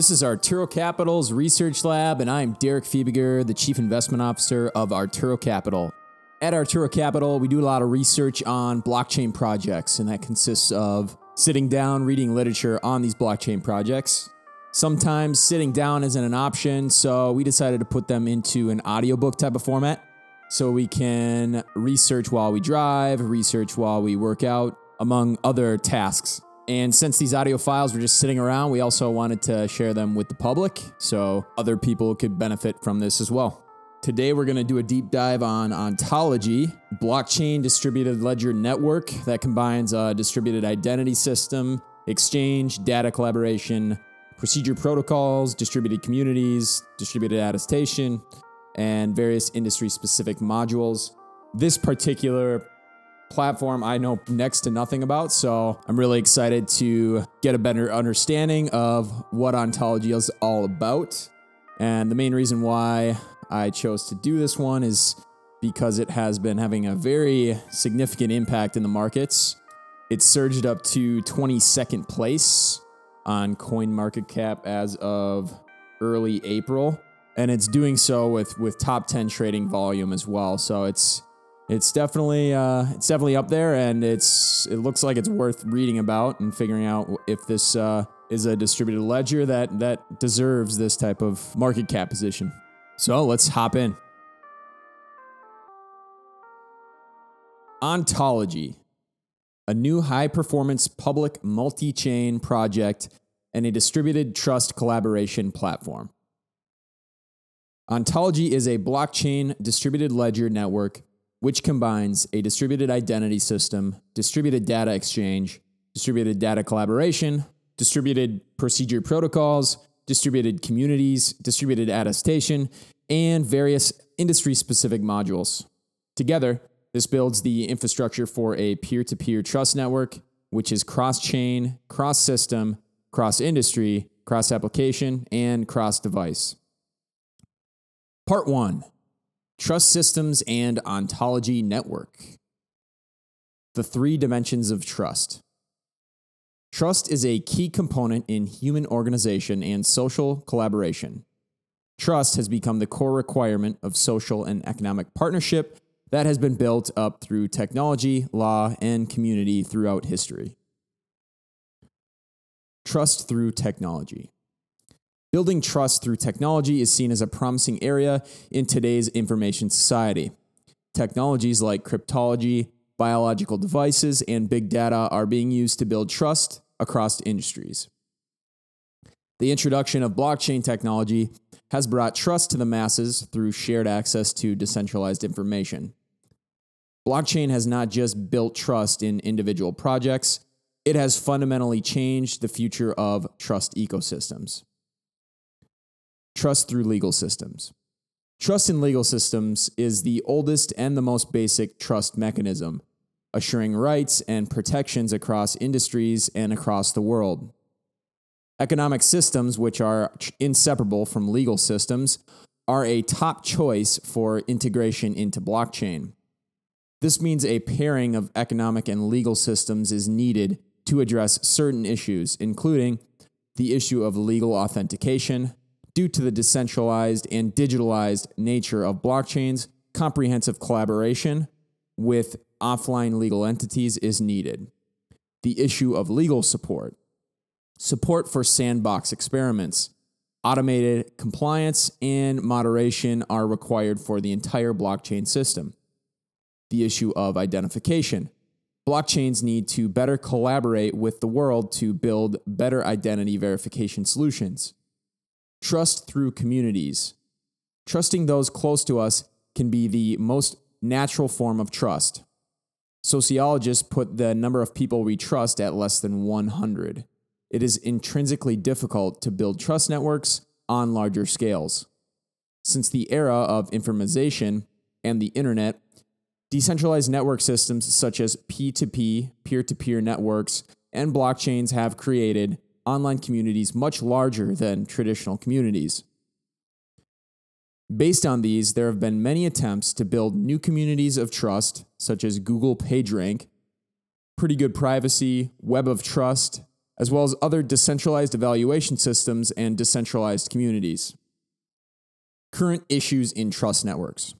This is Arturo Capital's Research Lab, and I'm Derek Fiebiger, the Chief Investment Officer of Arturo Capital. At Arturo Capital, we do a lot of research on blockchain projects, and that consists of sitting down, reading literature on these blockchain projects. Sometimes sitting down isn't an option, so we decided to put them into an audiobook type of format so we can research while we drive, research while we work out, among other tasks. And since these audio files were just sitting around, we also wanted to share them with the public so other people could benefit from this as well. Today, we're going to do a deep dive on Ontology, blockchain distributed ledger network that combines a distributed identity system, exchange, data collaboration, procedure protocols, distributed communities, distributed attestation, and various industry specific modules. This particular platform I know next to nothing about, so I'm really excited to get a better understanding of what Ontology is all about. And the main reason why I chose to do this one is because it has been having a very significant impact in the markets. It surged up to 22nd place on CoinMarketCap as of early April, and it's doing so with with top 10 trading volume as well. So it's it's definitely uh, it's definitely up there, and it's it looks like it's worth reading about and figuring out if this uh, is a distributed ledger that that deserves this type of market cap position. So let's hop in. Ontology, a new high performance public multi chain project and a distributed trust collaboration platform. Ontology is a blockchain distributed ledger network which combines a distributed identity system, distributed data exchange, distributed data collaboration, distributed procedure protocols, distributed communities, distributed attestation, and various industry specific modules. Together, this builds the infrastructure for a peer to peer trust network, which is cross chain, cross system, cross industry, cross application, and cross device. Part one Trust Systems and Ontology Network. The three dimensions of trust. Trust is a key component in human organization and social collaboration. Trust has become the core requirement of social and economic partnership that has been built up through technology, law, and community throughout history. Trust through technology. Building trust through technology is seen as a promising area in today's information society. Technologies like cryptology, biological devices, and big data are being used to build trust across industries. The introduction of blockchain technology has brought trust to the masses through shared access to decentralized information. Blockchain has not just built trust in individual projects, it has fundamentally changed the future of trust ecosystems. Trust through legal systems. Trust in legal systems is the oldest and the most basic trust mechanism, assuring rights and protections across industries and across the world. Economic systems, which are inseparable from legal systems, are a top choice for integration into blockchain. This means a pairing of economic and legal systems is needed to address certain issues, including the issue of legal authentication, due to the decentralized and digitalized nature of blockchains, comprehensive collaboration with offline legal entities is needed. The issue of legal support, support for sandbox experiments, automated compliance, and moderation are required for the entire blockchain system. The issue of identification. Blockchains need to better collaborate with the world to build better identity verification solutions. Trust through communities. Trusting those close to us can be the most natural form of trust. Sociologists put the number of people we trust at less than 100. It is intrinsically difficult to build trust networks on larger scales. Since the era of information and the internet, decentralized network systems such as P2P, peer to peer networks, and blockchains have created online communities much larger than traditional communities. Based on these, there have been many attempts to build new communities of trust, such as Google PageRank, Pretty Good Privacy, Web of Trust, as well as other decentralized evaluation systems and decentralized communities. Current issues in trust networks.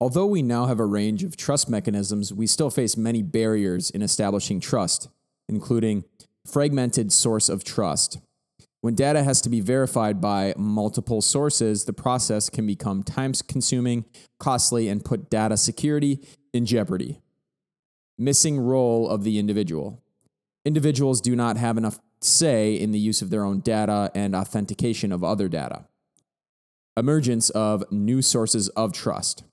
Although we now have a range of trust mechanisms, we still face many barriers in establishing trust, including fragmented source of trust. When data has to be verified by multiple sources, the process can become time consuming, costly, and put data security in jeopardy. Missing role of the individual. Individuals do not have enough say in the use of their own data and authentication of other data. Emergence of new sources of trust.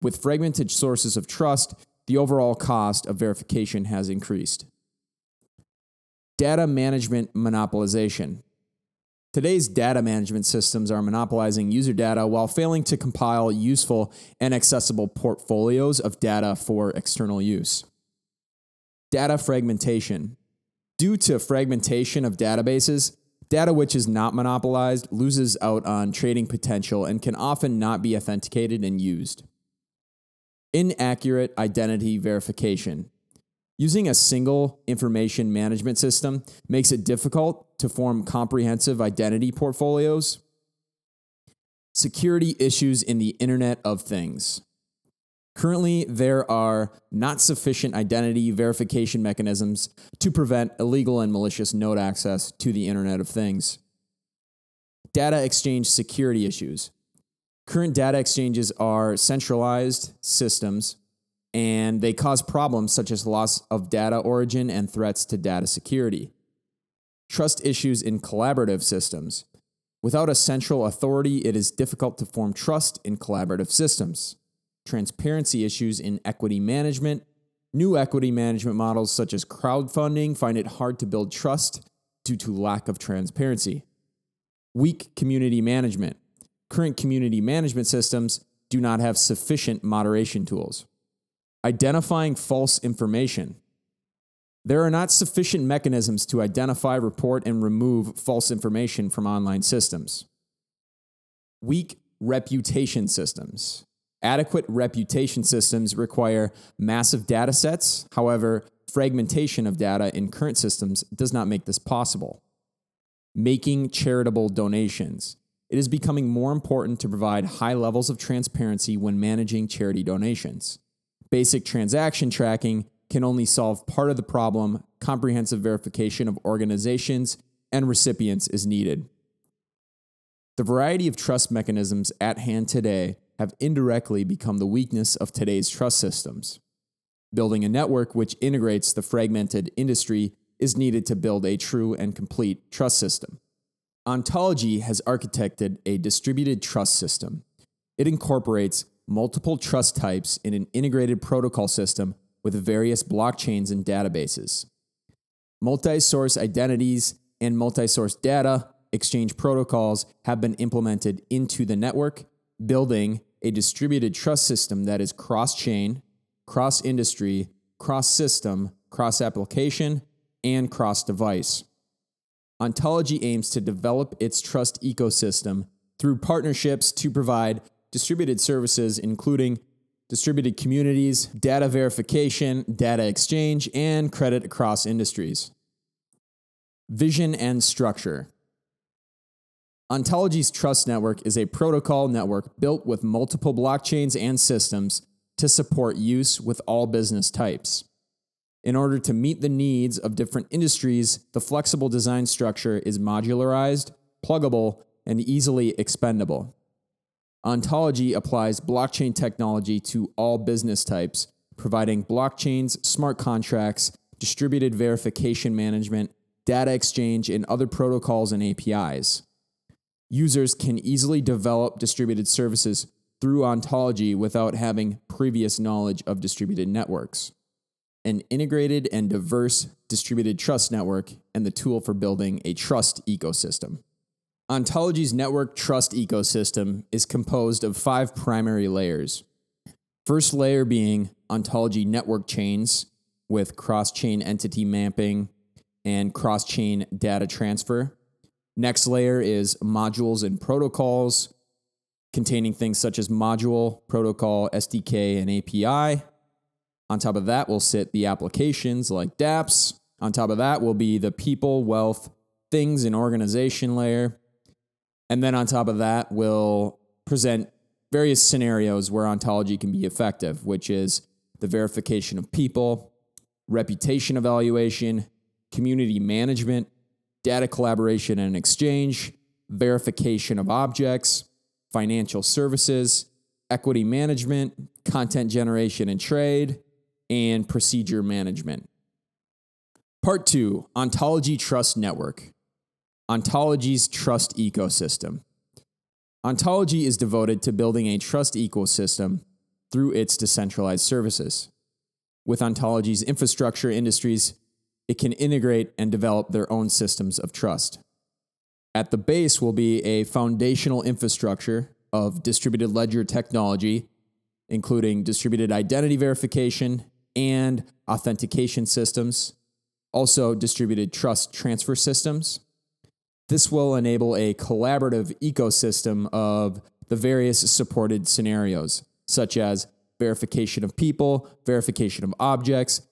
With fragmented sources of trust, the overall cost of verification has increased. Data management monopolization. Today's data management systems are monopolizing user data while failing to compile useful and accessible portfolios of data for external use. Data fragmentation. Due to fragmentation of databases, data which is not monopolized loses out on trading potential and can often not be authenticated and used. Inaccurate identity verification. Using a single information management system makes it difficult to form comprehensive identity portfolios. Security issues in the Internet of Things. Currently, there are not sufficient identity verification mechanisms to prevent illegal and malicious node access to the Internet of Things. Data exchange security issues. Current data exchanges are centralized systems and they cause problems such as loss of data origin and threats to data security. Trust issues in collaborative systems. Without a central authority, it is difficult to form trust in collaborative systems. Transparency issues in equity management. New equity management models such as crowdfunding find it hard to build trust due to lack of transparency. Weak community management. Current community management systems do not have sufficient moderation tools. Identifying false information. There are not sufficient mechanisms to identify, report, and remove false information from online systems. Weak reputation systems. Adequate reputation systems require massive data sets. However, fragmentation of data in current systems does not make this possible. Making charitable donations. It is becoming more important to provide high levels of transparency when managing charity donations. Basic transaction tracking can only solve part of the problem. Comprehensive verification of organizations and recipients is needed. The variety of trust mechanisms at hand today have indirectly become the weakness of today's trust systems. Building a network which integrates the fragmented industry is needed to build a true and complete trust system. Ontology has architected a distributed trust system. It incorporates multiple trust types in an integrated protocol system with various blockchains and databases. Multi source identities and multi source data exchange protocols have been implemented into the network, building a distributed trust system that is cross chain, cross industry, cross system, cross application, and cross device. Ontology aims to develop its trust ecosystem through partnerships to provide distributed services, including distributed communities, data verification, data exchange, and credit across industries. Vision and structure. Ontology's Trust Network is a protocol network built with multiple blockchains and systems to support use with all business types. In order to meet the needs of different industries, the flexible design structure is modularized, pluggable, and easily expendable. Ontology applies blockchain technology to all business types, providing blockchains, smart contracts, distributed verification management, data exchange, and other protocols and APIs. Users can easily develop distributed services through Ontology without having previous knowledge of distributed networks. An integrated and diverse distributed trust network and the tool for building a trust ecosystem. Ontology's network trust ecosystem is composed of five primary layers. First layer being Ontology network chains with cross chain entity mapping and cross chain data transfer. Next layer is modules and protocols containing things such as module, protocol, SDK, and API. On top of that will sit the applications like dApps, On top of that will be the people, wealth, things, and organization layer. And then on top of that, we'll present various scenarios where ontology can be effective, which is the verification of people, reputation evaluation, community management, data collaboration and exchange, verification of objects, financial services, equity management, content generation and trade, and procedure management. Part two Ontology Trust Network. Ontology's trust ecosystem. Ontology is devoted to building a trust ecosystem through its decentralized services. With Ontology's infrastructure industries, it can integrate and develop their own systems of trust. At the base will be a foundational infrastructure of distributed ledger technology, including distributed identity verification and authentication systems, also distributed trust transfer systems. This will enable a collaborative ecosystem of the various supported scenarios, such as verification of people, verification of objects,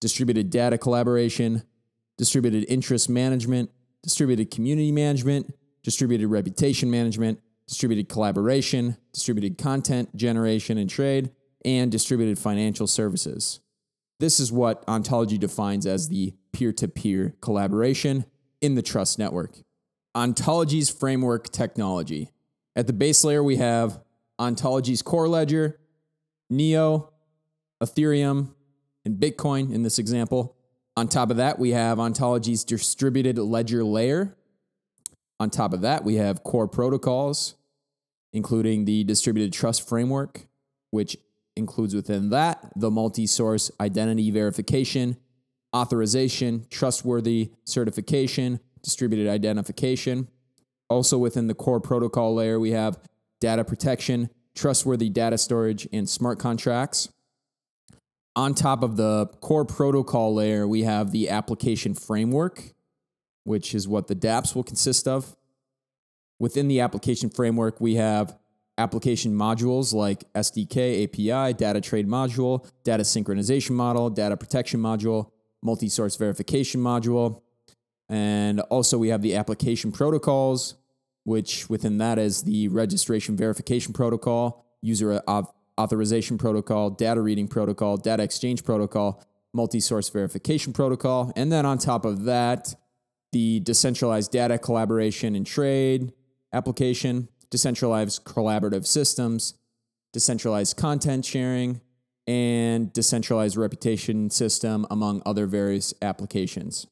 distributed data collaboration, distributed interest management, distributed community management, distributed reputation management, distributed collaboration, distributed content generation and trade, and distributed financial services. This is what Ontology defines as the peer to peer collaboration in the trust network. Ontology's framework technology. At the base layer, we have Ontology's core ledger, Neo, Ethereum, and Bitcoin in this example. On top of that, we have Ontology's distributed ledger layer. On top of that, we have core protocols, including the distributed trust framework, which includes within that the multi source identity verification, authorization, trustworthy certification, distributed identification. Also, within the core protocol layer, we have data protection, trustworthy data storage, and smart contracts. On top of the core protocol layer, we have the application framework, which is what the dApps will consist of. Within the application framework, we have application modules like SDK, API, data trade module, data synchronization model, data protection module, multi source verification module. And also, we have the application protocols, which within that is the registration verification protocol, user authorization protocol, data reading protocol, data exchange protocol, multi source verification protocol. And then on top of that, the decentralized data collaboration and trade application, decentralized collaborative systems, decentralized content sharing, and decentralized reputation system, among other various applications.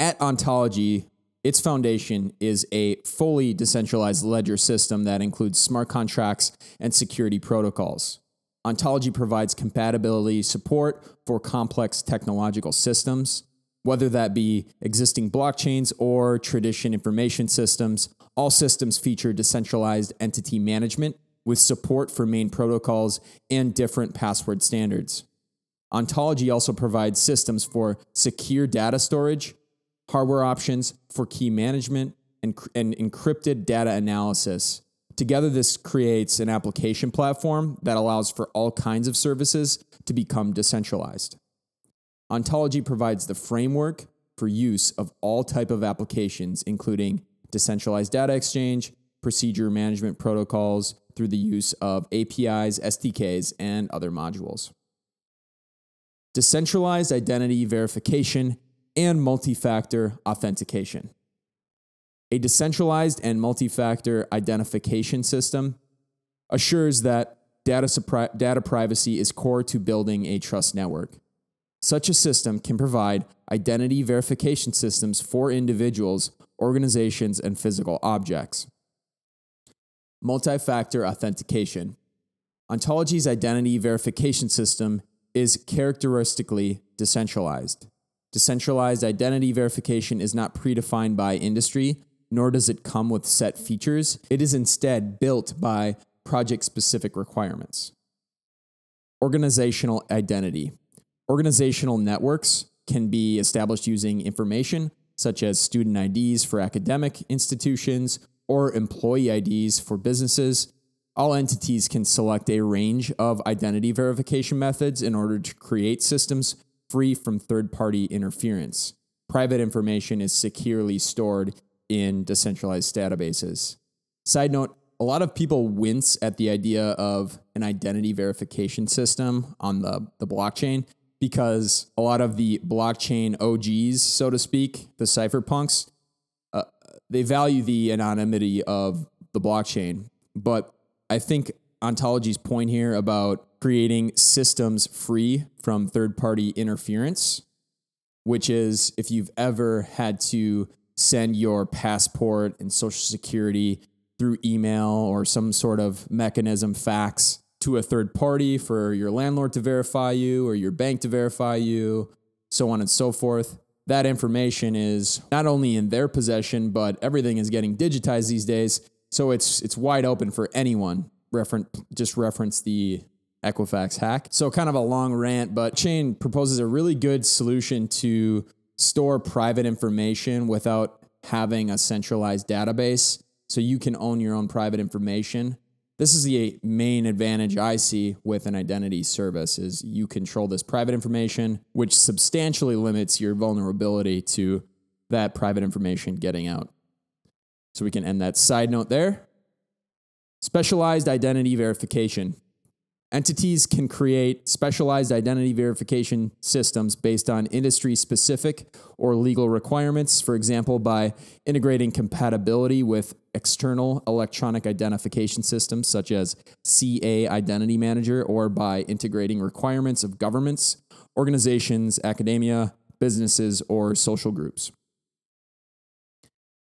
At Ontology, its foundation is a fully decentralized ledger system that includes smart contracts and security protocols. Ontology provides compatibility support for complex technological systems, whether that be existing blockchains or tradition information systems. All systems feature decentralized entity management with support for main protocols and different password standards. Ontology also provides systems for secure data storage, hardware options for key management, and, and encrypted data analysis. Together, this creates an application platform that allows for all kinds of services to become decentralized. Ontology provides the framework for use of all type of applications, including decentralized data exchange, procedure management protocols through the use of APIs, SDKs, and other modules. Decentralized identity verification and multi factor authentication. A decentralized and multi factor identification system assures that data, data privacy is core to building a trust network. Such a system can provide identity verification systems for individuals, organizations, and physical objects. Multi factor authentication. Ontology's identity verification system is characteristically decentralized. Decentralized identity verification is not predefined by industry, nor does it come with set features. It is instead built by project specific requirements. Organizational identity. Organizational networks can be established using information such as student IDs for academic institutions or employee IDs for businesses. All entities can select a range of identity verification methods in order to create systems free from third party interference. Private information is securely stored in decentralized databases. Side note a lot of people wince at the idea of an identity verification system on the, the blockchain because a lot of the blockchain OGs, so to speak, the cypherpunks, uh, they value the anonymity of the blockchain. But I think Ontology's point here about creating systems free from third party interference, which is if you've ever had to send your passport and social security through email or some sort of mechanism, fax to a third party for your landlord to verify you or your bank to verify you, so on and so forth. That information is not only in their possession, but everything is getting digitized these days. So it's it's wide open for anyone. Reference just reference the Equifax hack. So kind of a long rant, but Chain proposes a really good solution to store private information without having a centralized database so you can own your own private information. This is the main advantage I see with an identity service is you control this private information, which substantially limits your vulnerability to that private information getting out. So we can end that side note there. Specialized identity verification. Entities can create specialized identity verification systems based on industry specific or legal requirements, for example, by integrating compatibility with external electronic identification systems such as CA Identity Manager, or by integrating requirements of governments, organizations, academia, businesses, or social groups.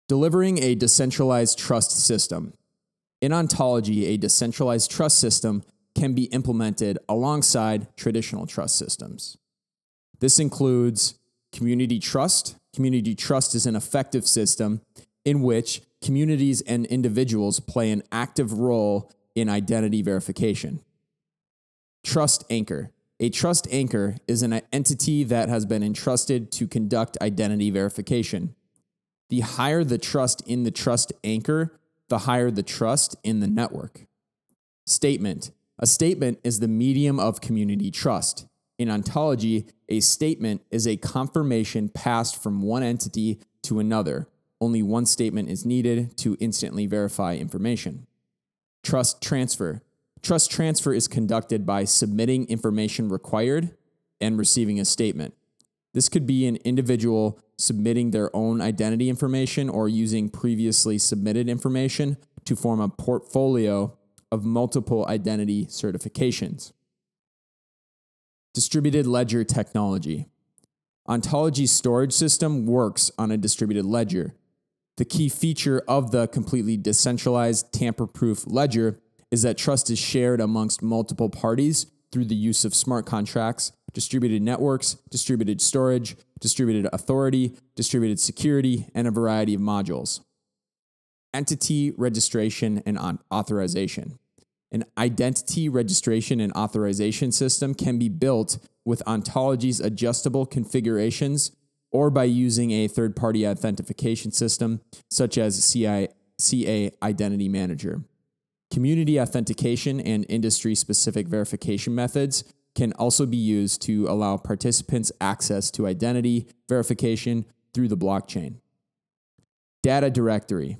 Delivering a decentralized trust system. In ontology, a decentralized trust system can be implemented alongside traditional trust systems. This includes community trust. Community trust is an effective system in which communities and individuals play an active role in identity verification. Trust anchor. A trust anchor is an entity that has been entrusted to conduct identity verification. The higher the trust in the trust anchor, the higher the trust in the network. Statement a statement is the medium of community trust. In ontology, a statement is a confirmation passed from one entity to another. Only one statement is needed to instantly verify information. Trust transfer. Trust transfer is conducted by submitting information required and receiving a statement. This could be an individual submitting their own identity information or using previously submitted information to form a portfolio of multiple identity certifications. Distributed ledger technology. Ontology's storage system works on a distributed ledger. The key feature of the completely decentralized, tamper proof ledger is that trust is shared amongst multiple parties through the use of smart contracts, distributed networks, distributed storage, distributed authority, distributed security, and a variety of modules entity registration and authorization. An identity registration and authorization system can be built with Ontology's adjustable configurations or by using a third party authentication system such as CI, CA Identity Manager. Community authentication and industry specific verification methods can also be used to allow participants access to identity verification through the blockchain. Data directory.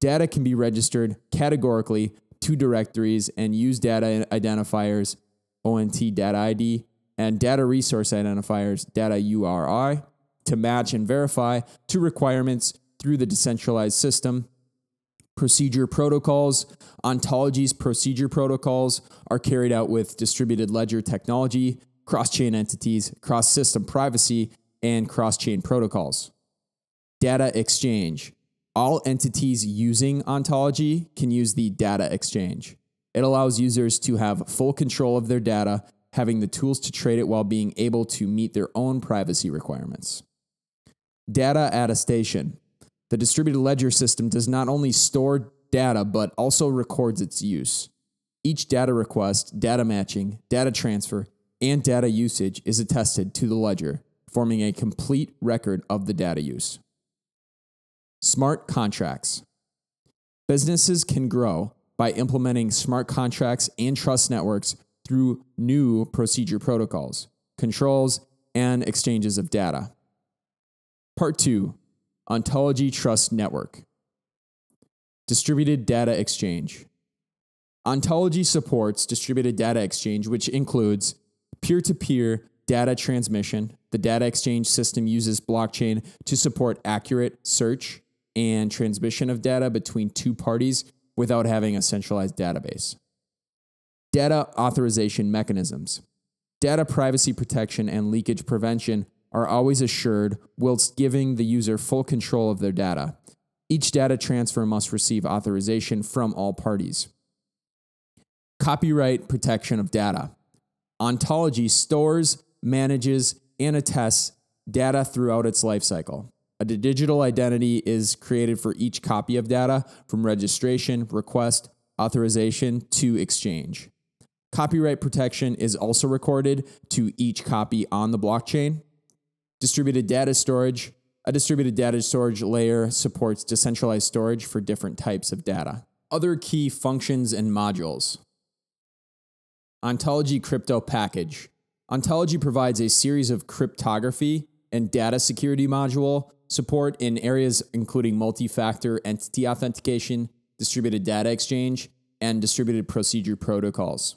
Data can be registered categorically to directories and use data identifiers, ONT data ID, and data resource identifiers, data URI, to match and verify to requirements through the decentralized system. Procedure protocols, ontologies procedure protocols are carried out with distributed ledger technology, cross chain entities, cross system privacy, and cross chain protocols. Data exchange all entities using Ontology can use the data exchange. It allows users to have full control of their data, having the tools to trade it while being able to meet their own privacy requirements. Data attestation. The distributed ledger system does not only store data, but also records its use. Each data request, data matching, data transfer, and data usage is attested to the ledger, forming a complete record of the data use. Smart contracts. Businesses can grow by implementing smart contracts and trust networks through new procedure protocols, controls, and exchanges of data. Part 2 Ontology Trust Network Distributed Data Exchange. Ontology supports distributed data exchange, which includes peer to peer data transmission. The data exchange system uses blockchain to support accurate search and transmission of data between two parties without having a centralized database. Data authorization mechanisms. Data privacy protection and leakage prevention are always assured whilst giving the user full control of their data. Each data transfer must receive authorization from all parties. Copyright protection of data. Ontology stores, manages, and attests data throughout its lifecycle. A digital identity is created for each copy of data from registration, request, authorization to exchange. Copyright protection is also recorded to each copy on the blockchain. Distributed data storage. A distributed data storage layer supports decentralized storage for different types of data. Other key functions and modules. Ontology Crypto Package. Ontology provides a series of cryptography and data security module support in areas including multi factor entity authentication, distributed data exchange, and distributed procedure protocols.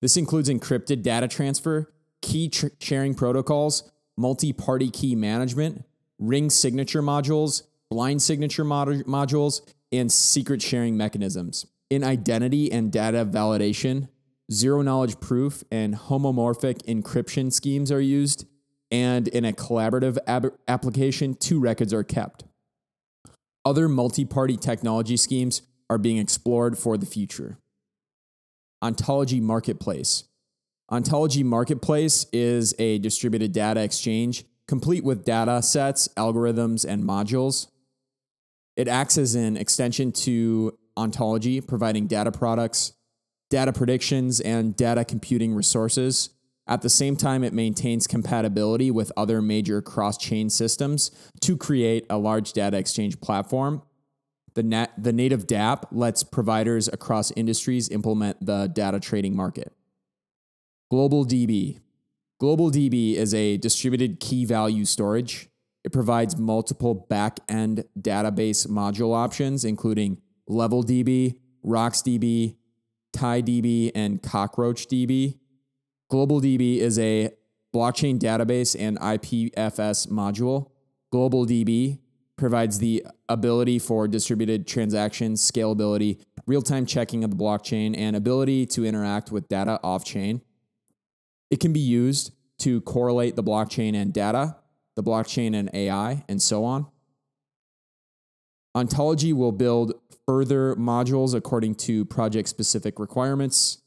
This includes encrypted data transfer, key tr- sharing protocols, multi party key management, ring signature modules, blind signature mod- modules, and secret sharing mechanisms. In identity and data validation, zero knowledge proof and homomorphic encryption schemes are used and in a collaborative ab- application, two records are kept. Other multi party technology schemes are being explored for the future. Ontology Marketplace. Ontology Marketplace is a distributed data exchange complete with data sets, algorithms, and modules. It acts as an extension to Ontology, providing data products, data predictions, and data computing resources at the same time, it maintains compatibility with other major cross chain systems to create a large data exchange platform. The, nat- the native dApp lets providers across industries implement the data trading market. GlobalDB. GlobalDB is a distributed key value storage. It provides multiple back end database module options, including LevelDB, RocksDB, TiDB, and CockroachDB GlobalDB is a blockchain database and IPFS module. GlobalDB provides the ability for distributed transactions, scalability, real time checking of the blockchain, and ability to interact with data off chain. It can be used to correlate the blockchain and data, the blockchain and AI, and so on. Ontology will build further modules according to project specific requirements.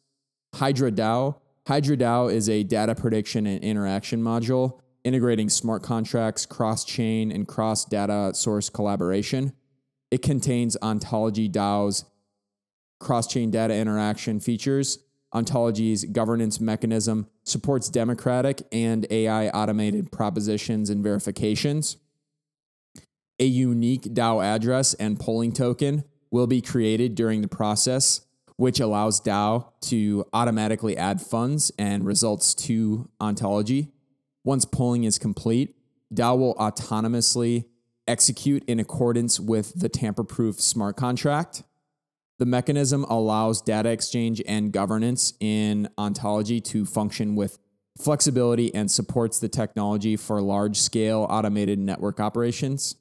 Hydra DAO HydraDAO is a data prediction and interaction module integrating smart contracts, cross chain, and cross data source collaboration. It contains Ontology DAO's cross chain data interaction features. Ontology's governance mechanism supports democratic and AI automated propositions and verifications. A unique DAO address and polling token will be created during the process which allows DAO to automatically add funds and results to Ontology. Once polling is complete, DAO will autonomously execute in accordance with the tamper proof smart contract. The mechanism allows data exchange and governance in Ontology to function with flexibility and supports the technology for large scale automated network operations.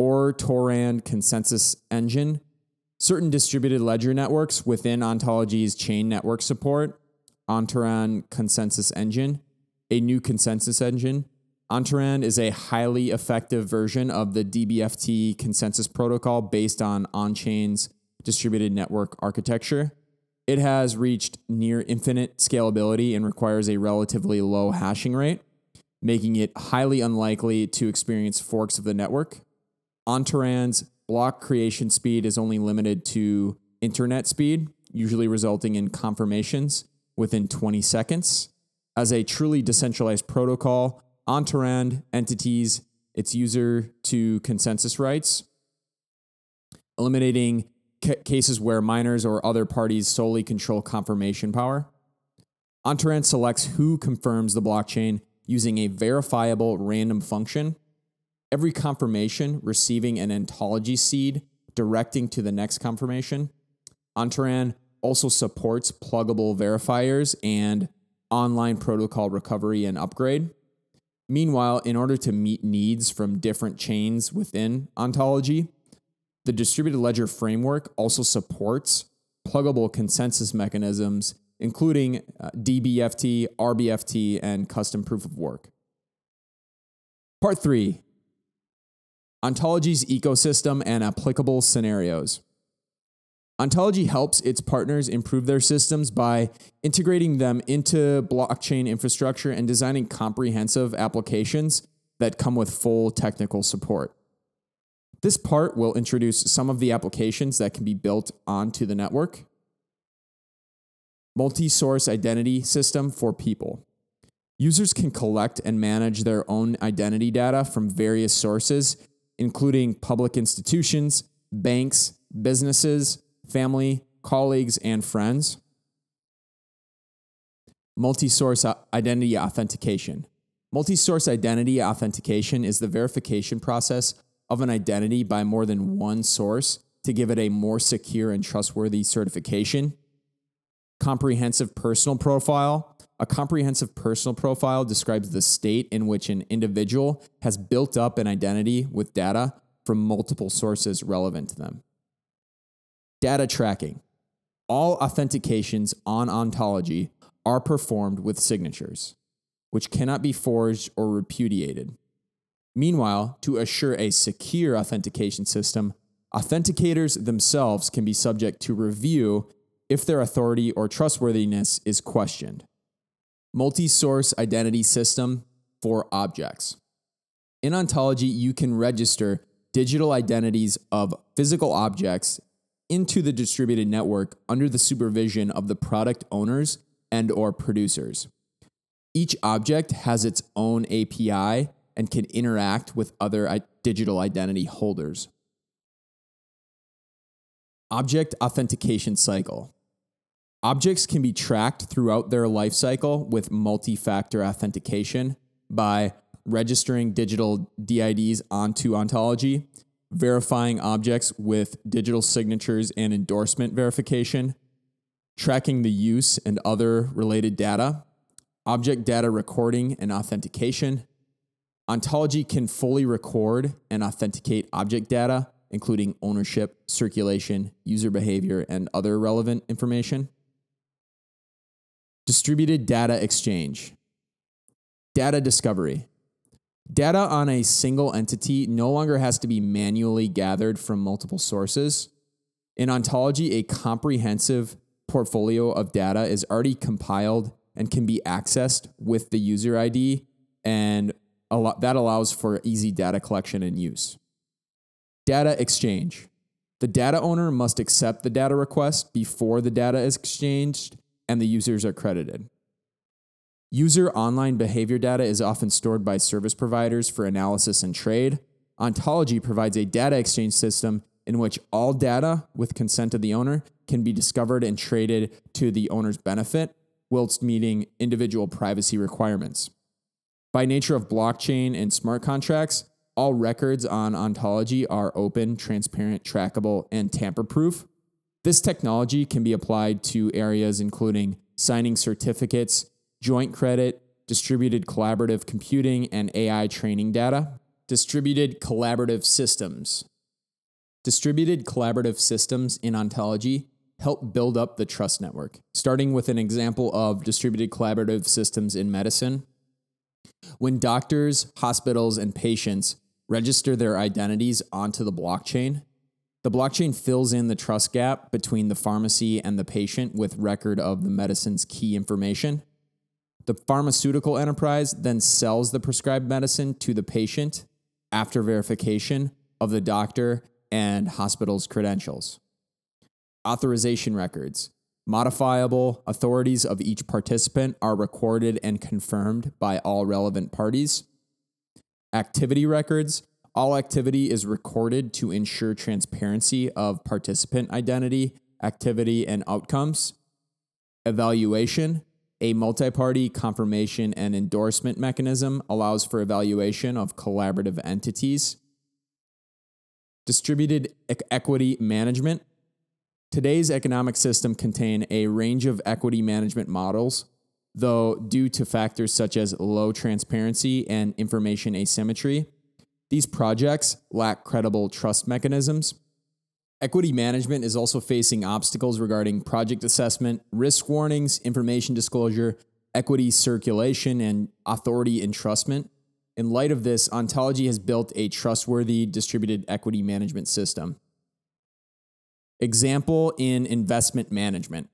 Ontorand consensus engine certain distributed ledger networks within Ontology's chain network support, Ontorand Consensus Engine, a new consensus engine. Ontorand is a highly effective version of the DBFT consensus protocol based on Onchain's distributed network architecture. It has reached near infinite scalability and requires a relatively low hashing rate, making it highly unlikely to experience forks of the network. Ontorand's block creation speed is only limited to internet speed, usually resulting in confirmations within 20 seconds. As a truly decentralized protocol, Ontorand entities its user to consensus rights, eliminating ca- cases where miners or other parties solely control confirmation power. Ontorand selects who confirms the blockchain using a verifiable random function, every confirmation receiving an ontology seed directing to the next confirmation. Ontorand also supports pluggable verifiers and online protocol recovery and upgrade. Meanwhile, in order to meet needs from different chains within ontology, the distributed ledger framework also supports pluggable consensus mechanisms, including uh, DBFT, RBFT, and custom proof of work. Part three Ontology's ecosystem and applicable scenarios. Ontology helps its partners improve their systems by integrating them into blockchain infrastructure and designing comprehensive applications that come with full technical support. This part will introduce some of the applications that can be built onto the network. Multi source identity system for people. Users can collect and manage their own identity data from various sources, including public institutions, banks, businesses, family, colleagues, and friends. Multi source identity authentication. Multi source identity authentication is the verification process of an identity by more than one source to give it a more secure and trustworthy certification. Comprehensive personal profile. A comprehensive personal profile describes the state in which an individual has built up an identity with data from multiple sources relevant to them. Data tracking. All authentications on ontology are performed with signatures, which cannot be forged or repudiated. Meanwhile, to assure a secure authentication system, authenticators themselves can be subject to review if their authority or trustworthiness is questioned. Multi source identity system for objects. In ontology, you can register digital identities of physical objects into the distributed network under the supervision of the product owners and or producers. Each object has its own API and can interact with other digital identity holders. Object authentication cycle. Objects can be tracked throughout their life cycle with multi factor authentication by registering digital DIDs onto ontology, verifying objects with digital signatures and endorsement verification, tracking the use and other related data, object data recording and authentication, Ontology can fully record and authenticate object data, including ownership, circulation, user behavior, and other relevant information. Distributed data exchange. Data discovery. Data on a single entity no longer has to be manually gathered from multiple sources. In ontology, a comprehensive portfolio of data is already compiled and can be accessed with the user ID and that allows for easy data collection and use. Data exchange. The data owner must accept the data request before the data is exchanged and the users are credited. User online behavior data is often stored by service providers for analysis and trade. Ontology provides a data exchange system in which all data, with consent of the owner, can be discovered and traded to the owner's benefit, whilst meeting individual privacy requirements. By nature of blockchain and smart contracts, all records on ontology are open, transparent, trackable, and tamper proof. This technology can be applied to areas including signing certificates, joint credit, distributed collaborative computing, and AI training data. Distributed collaborative systems. Distributed collaborative systems in ontology help build up the trust network, starting with an example of distributed collaborative systems in medicine. When doctors, hospitals, and patients register their identities onto the blockchain, the blockchain fills in the trust gap between the pharmacy and the patient with record of the medicine's key information. The pharmaceutical enterprise then sells the prescribed medicine to the patient after verification of the doctor and hospital's credentials. Authorization records. Modifiable authorities of each participant are recorded and confirmed by all relevant parties. Activity records. All activity is recorded to ensure transparency of participant identity, activity, and outcomes. Evaluation. A multi party confirmation and endorsement mechanism allows for evaluation of collaborative entities. Distributed e- equity management. Today's economic system contain a range of equity management models, though due to factors such as low transparency and information asymmetry, these projects lack credible trust mechanisms. Equity management is also facing obstacles regarding project assessment, risk warnings, information disclosure, equity circulation, and authority entrustment. In light of this, Ontology has built a trustworthy distributed equity management system. Example in investment management.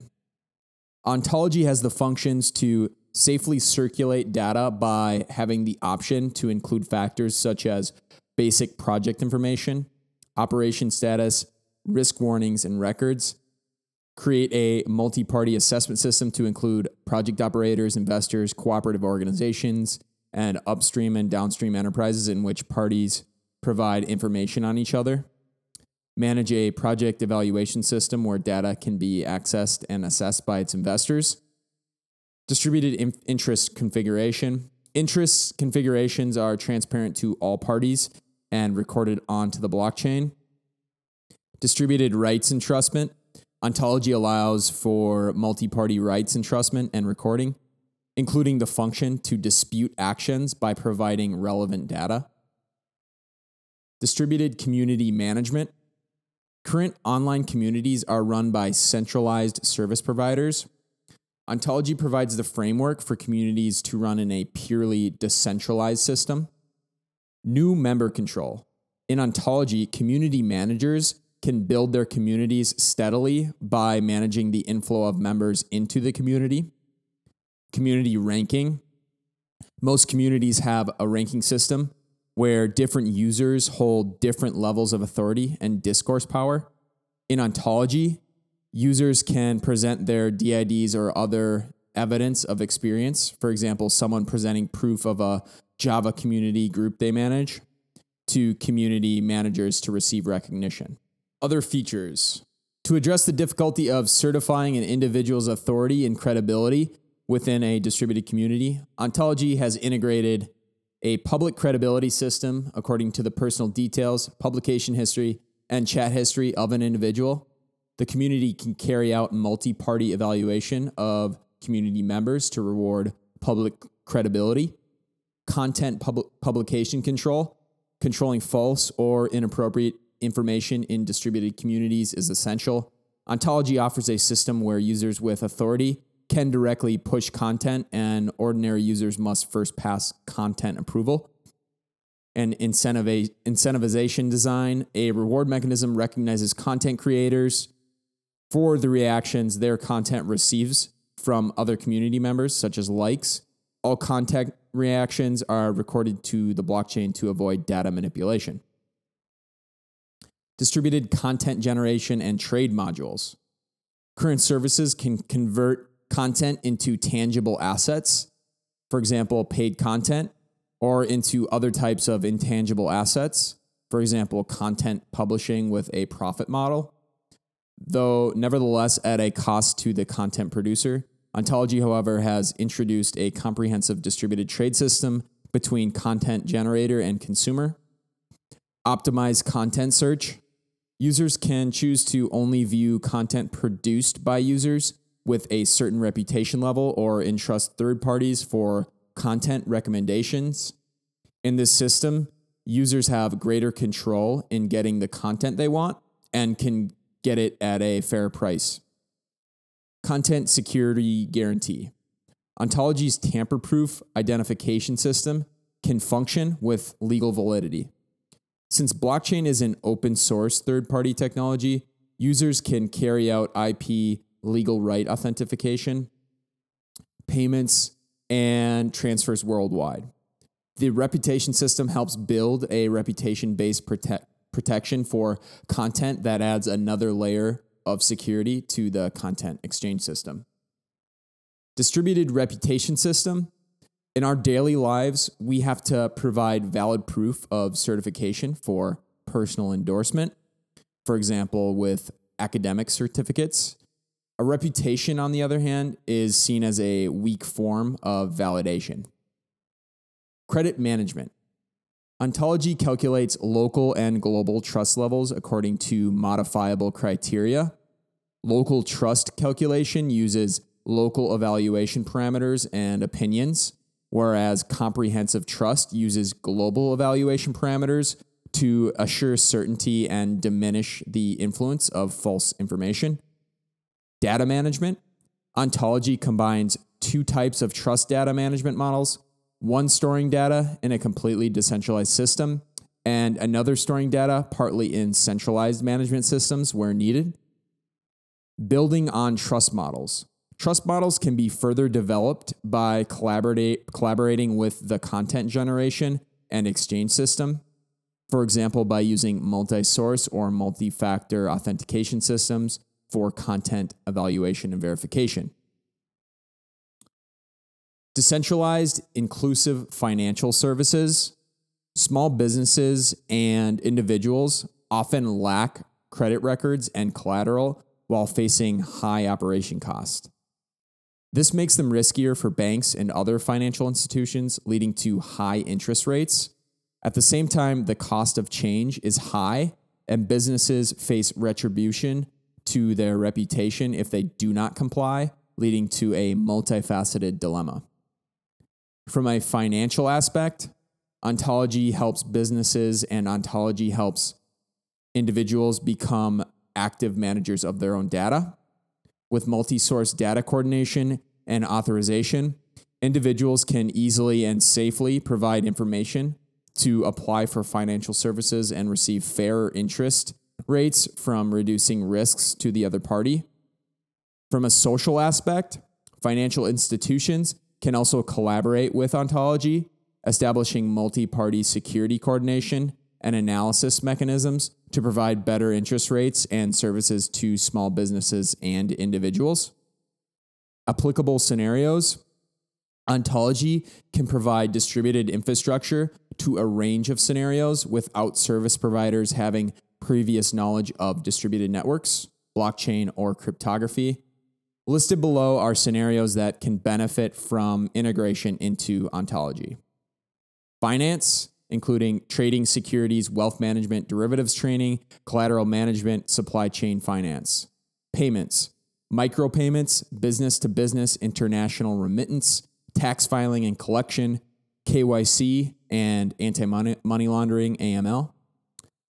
Ontology has the functions to safely circulate data by having the option to include factors such as basic project information, operation status, risk warnings, and records. Create a multi party assessment system to include project operators, investors, cooperative organizations, and upstream and downstream enterprises in which parties provide information on each other. Manage a project evaluation system where data can be accessed and assessed by its investors. Distributed in- interest configuration. Interest configurations are transparent to all parties and recorded onto the blockchain. Distributed rights entrustment. Ontology allows for multi party rights entrustment and recording, including the function to dispute actions by providing relevant data. Distributed community management. Current online communities are run by centralized service providers. Ontology provides the framework for communities to run in a purely decentralized system. New member control. In Ontology, community managers can build their communities steadily by managing the inflow of members into the community. Community ranking. Most communities have a ranking system where different users hold different levels of authority and discourse power. In Ontology, users can present their DIDs or other evidence of experience. For example, someone presenting proof of a Java community group they manage to community managers to receive recognition. Other features to address the difficulty of certifying an individual's authority and credibility within a distributed community, Ontology has integrated a public credibility system according to the personal details, publication history, and chat history of an individual. The community can carry out multi party evaluation of community members to reward public credibility, content pub- publication control, controlling false or inappropriate information in distributed communities is essential. Ontology offers a system where users with authority can directly push content, and ordinary users must first pass content approval. And incentivization design, a reward mechanism recognizes content creators for the reactions their content receives from other community members, such as likes. All content reactions are recorded to the blockchain to avoid data manipulation distributed content generation, and trade modules. Current services can convert content into tangible assets, for example, paid content, or into other types of intangible assets, for example, content publishing with a profit model, though nevertheless at a cost to the content producer. Ontology, however, has introduced a comprehensive distributed trade system between content generator and consumer. Optimized content search Users can choose to only view content produced by users with a certain reputation level or entrust third parties for content recommendations. In this system, users have greater control in getting the content they want and can get it at a fair price. Content security guarantee. Ontology's tamper proof identification system can function with legal validity. Since blockchain is an open source third party technology, users can carry out IP legal right authentication, payments, and transfers worldwide. The reputation system helps build a reputation based prote- protection for content that adds another layer of security to the content exchange system. Distributed reputation system in our daily lives, we have to provide valid proof of certification for personal endorsement. For example, with academic certificates, A reputation, on the other hand, is seen as a weak form of validation. Credit management. Ontology calculates local and global trust levels according to modifiable criteria. Local trust calculation uses local evaluation parameters and opinions, whereas comprehensive trust uses global evaluation parameters to assure certainty and diminish the influence of false information. Data management. Ontology combines two types of trust data management models one storing data in a completely decentralized system, and another storing data partly in centralized management systems where needed. Building on trust models. Trust models can be further developed by collaborating with the content generation and exchange system. For example, by using multi source or multi factor authentication systems for content evaluation and verification. Decentralized, inclusive financial services, small businesses and individuals often lack credit records and collateral while facing high operation costs. This makes them riskier for banks and other financial institutions, leading to high interest rates. At the same time, the cost of change is high, and businesses face retribution to their reputation if they do not comply, leading to a multifaceted dilemma. From a financial aspect, ontology helps businesses and ontology helps individuals become active managers of their own data. With multi source data coordination and authorization, individuals can easily and safely provide information to apply for financial services and receive fairer interest rates from reducing risks to the other party. From a social aspect, financial institutions can also collaborate with ontology, establishing multi party security coordination and analysis mechanisms to provide better interest rates and services to small businesses and individuals. Applicable scenarios Ontology can provide distributed infrastructure to a range of scenarios without service providers having previous knowledge of distributed networks, blockchain, or cryptography. Listed below are scenarios that can benefit from integration into ontology. Finance, including trading, securities, wealth management, derivatives trading, collateral management, supply chain finance. Payments, micropayments, business to business, international remittance, tax filing and collection, KYC, and anti money laundering, AML.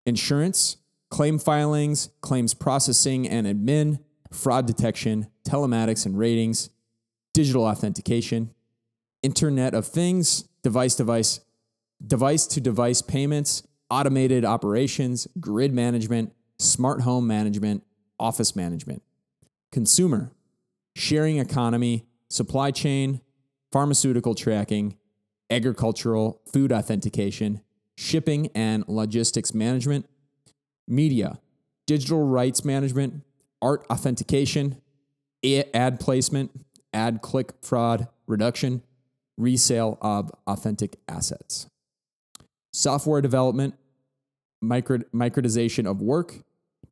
Insurance, claim filings, claims processing and admin, fraud detection, telematics and ratings, digital authentication, Internet of Things, device device, device to device payments, automated operations, grid management, smart home management, office management. Consumer, sharing economy, supply chain, pharmaceutical tracking, agricultural, food authentication, shipping and logistics management, media, digital rights management, art authentication, ad placement, ad click fraud reduction, resale of authentic assets. Software development, micro, microdization of work,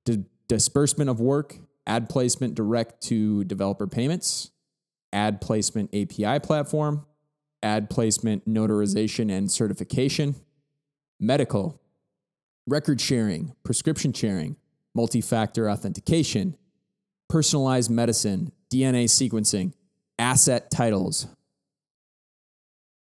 di- disbursement of work, ad placement direct to developer payments, ad placement API platform, ad placement notarization and certification, medical, record sharing, prescription sharing, multi factor authentication, personalized medicine, DNA sequencing, asset titles,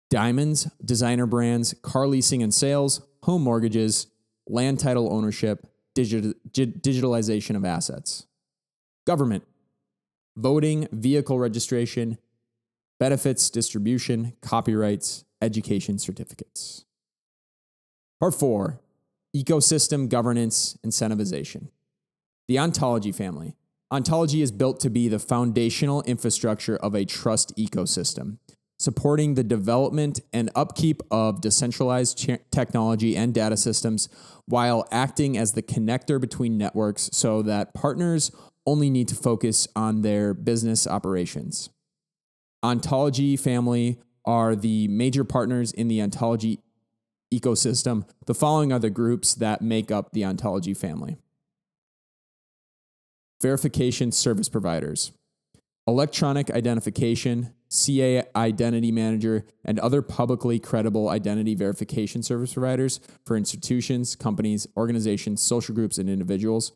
diamonds, designer brands, car leasing and sales, home mortgages, land title ownership, digi- digitalization of assets. Government, voting, vehicle registration, benefits distribution, copyrights, education certificates. Part four ecosystem governance incentivization. The ontology family. Ontology is built to be the foundational infrastructure of a trust ecosystem, supporting the development and upkeep of decentralized ch- technology and data systems while acting as the connector between networks so that partners only need to focus on their business operations. Ontology family are the major partners in the ontology ecosystem. The following are the groups that make up the ontology family verification service providers, electronic identification, CA Identity Manager, and other publicly credible identity verification service providers for institutions, companies, organizations, social groups, and individuals,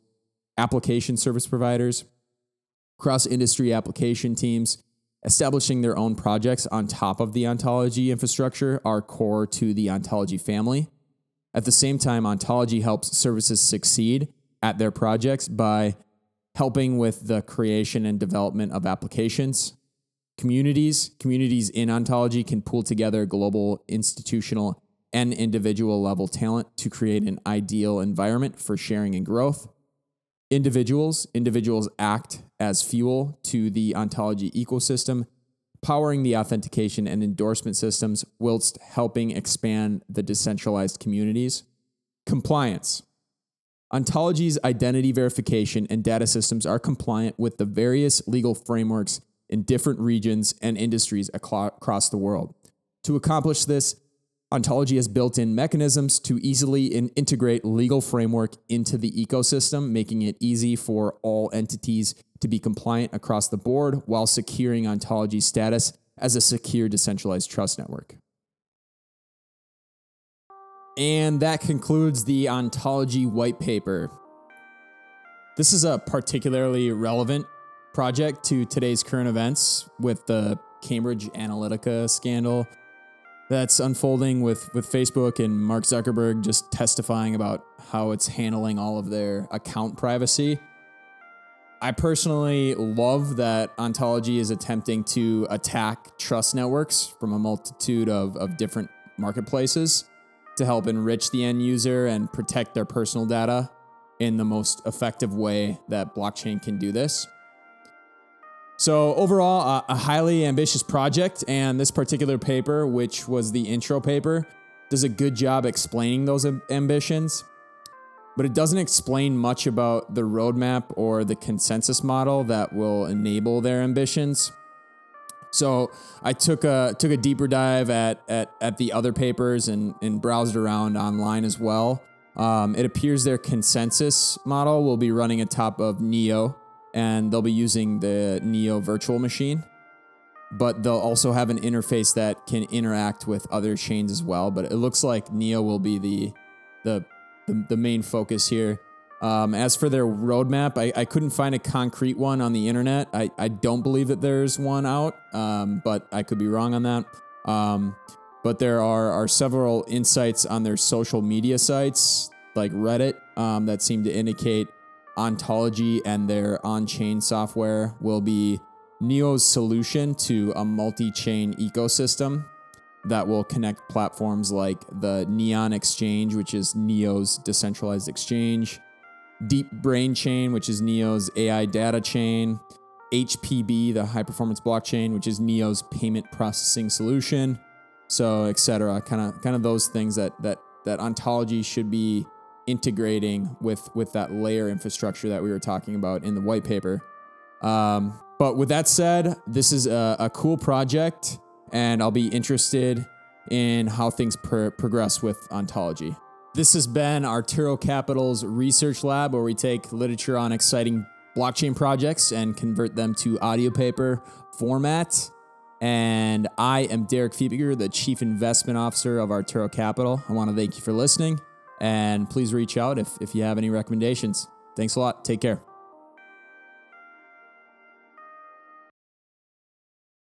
application service providers, cross industry application teams, establishing their own projects on top of the ontology infrastructure are core to the ontology family. At the same time, ontology helps services succeed at their projects by helping with the creation and development of applications, communities. Communities in ontology can pool together global, institutional, and individual level talent to create an ideal environment for sharing and growth. Individuals, individuals act as fuel to the ontology ecosystem, powering the authentication and endorsement systems whilst helping expand the decentralized communities. Compliance. Ontology's identity verification and data systems are compliant with the various legal frameworks in different regions and industries across the world. To accomplish this, Ontology has built in mechanisms to easily integrate legal framework into the ecosystem, making it easy for all entities to be compliant across the board while securing Ontology's status as a secure decentralized trust network. And that concludes the Ontology white paper. This is a particularly relevant project to today's current events with the Cambridge Analytica scandal that's unfolding with, with Facebook and Mark Zuckerberg just testifying about how it's handling all of their account privacy. I personally love that Ontology is attempting to attack trust networks from a multitude of, of different marketplaces to help enrich the end user and protect their personal data in the most effective way that blockchain can do this. So, overall, a highly ambitious project, and this particular paper, which was the intro paper, does a good job explaining those ambitions, but it doesn't explain much about the roadmap or the consensus model that will enable their ambitions. So I took a took a deeper dive at at, at the other papers and, and browsed around online as well. Um, it appears their consensus model will be running atop of Neo, and they'll be using the Neo virtual machine. But they'll also have an interface that can interact with other chains as well. But it looks like Neo will be the the the, the main focus here. Um, as for their roadmap, I, I couldn't find a concrete one on the internet. I, I don't believe that there's one out, um, but I could be wrong on that. Um, but there are, are several insights on their social media sites, like Reddit, um, that seem to indicate Ontology and their on chain software will be Neo's solution to a multi chain ecosystem that will connect platforms like the Neon Exchange, which is Neo's decentralized exchange, Deep Brain Chain, which is Neo's AI data chain, HPB, the high performance blockchain, which is Neo's payment processing solution, so etc. Kind of kind of those things that that that ontology should be integrating with with that layer infrastructure that we were talking about in the white paper. Um, but with that said, this is a, a, cool project, and I'll be interested in how things progress with ontology. This has been Arturo Capital's research lab, where we take literature on exciting blockchain projects and convert them to audio paper format. And I am Derek Fiebiger, the Chief Investment Officer of Arturo Capital. I want to thank you for listening. And please reach out if, if you have any recommendations. Thanks a lot. Take care.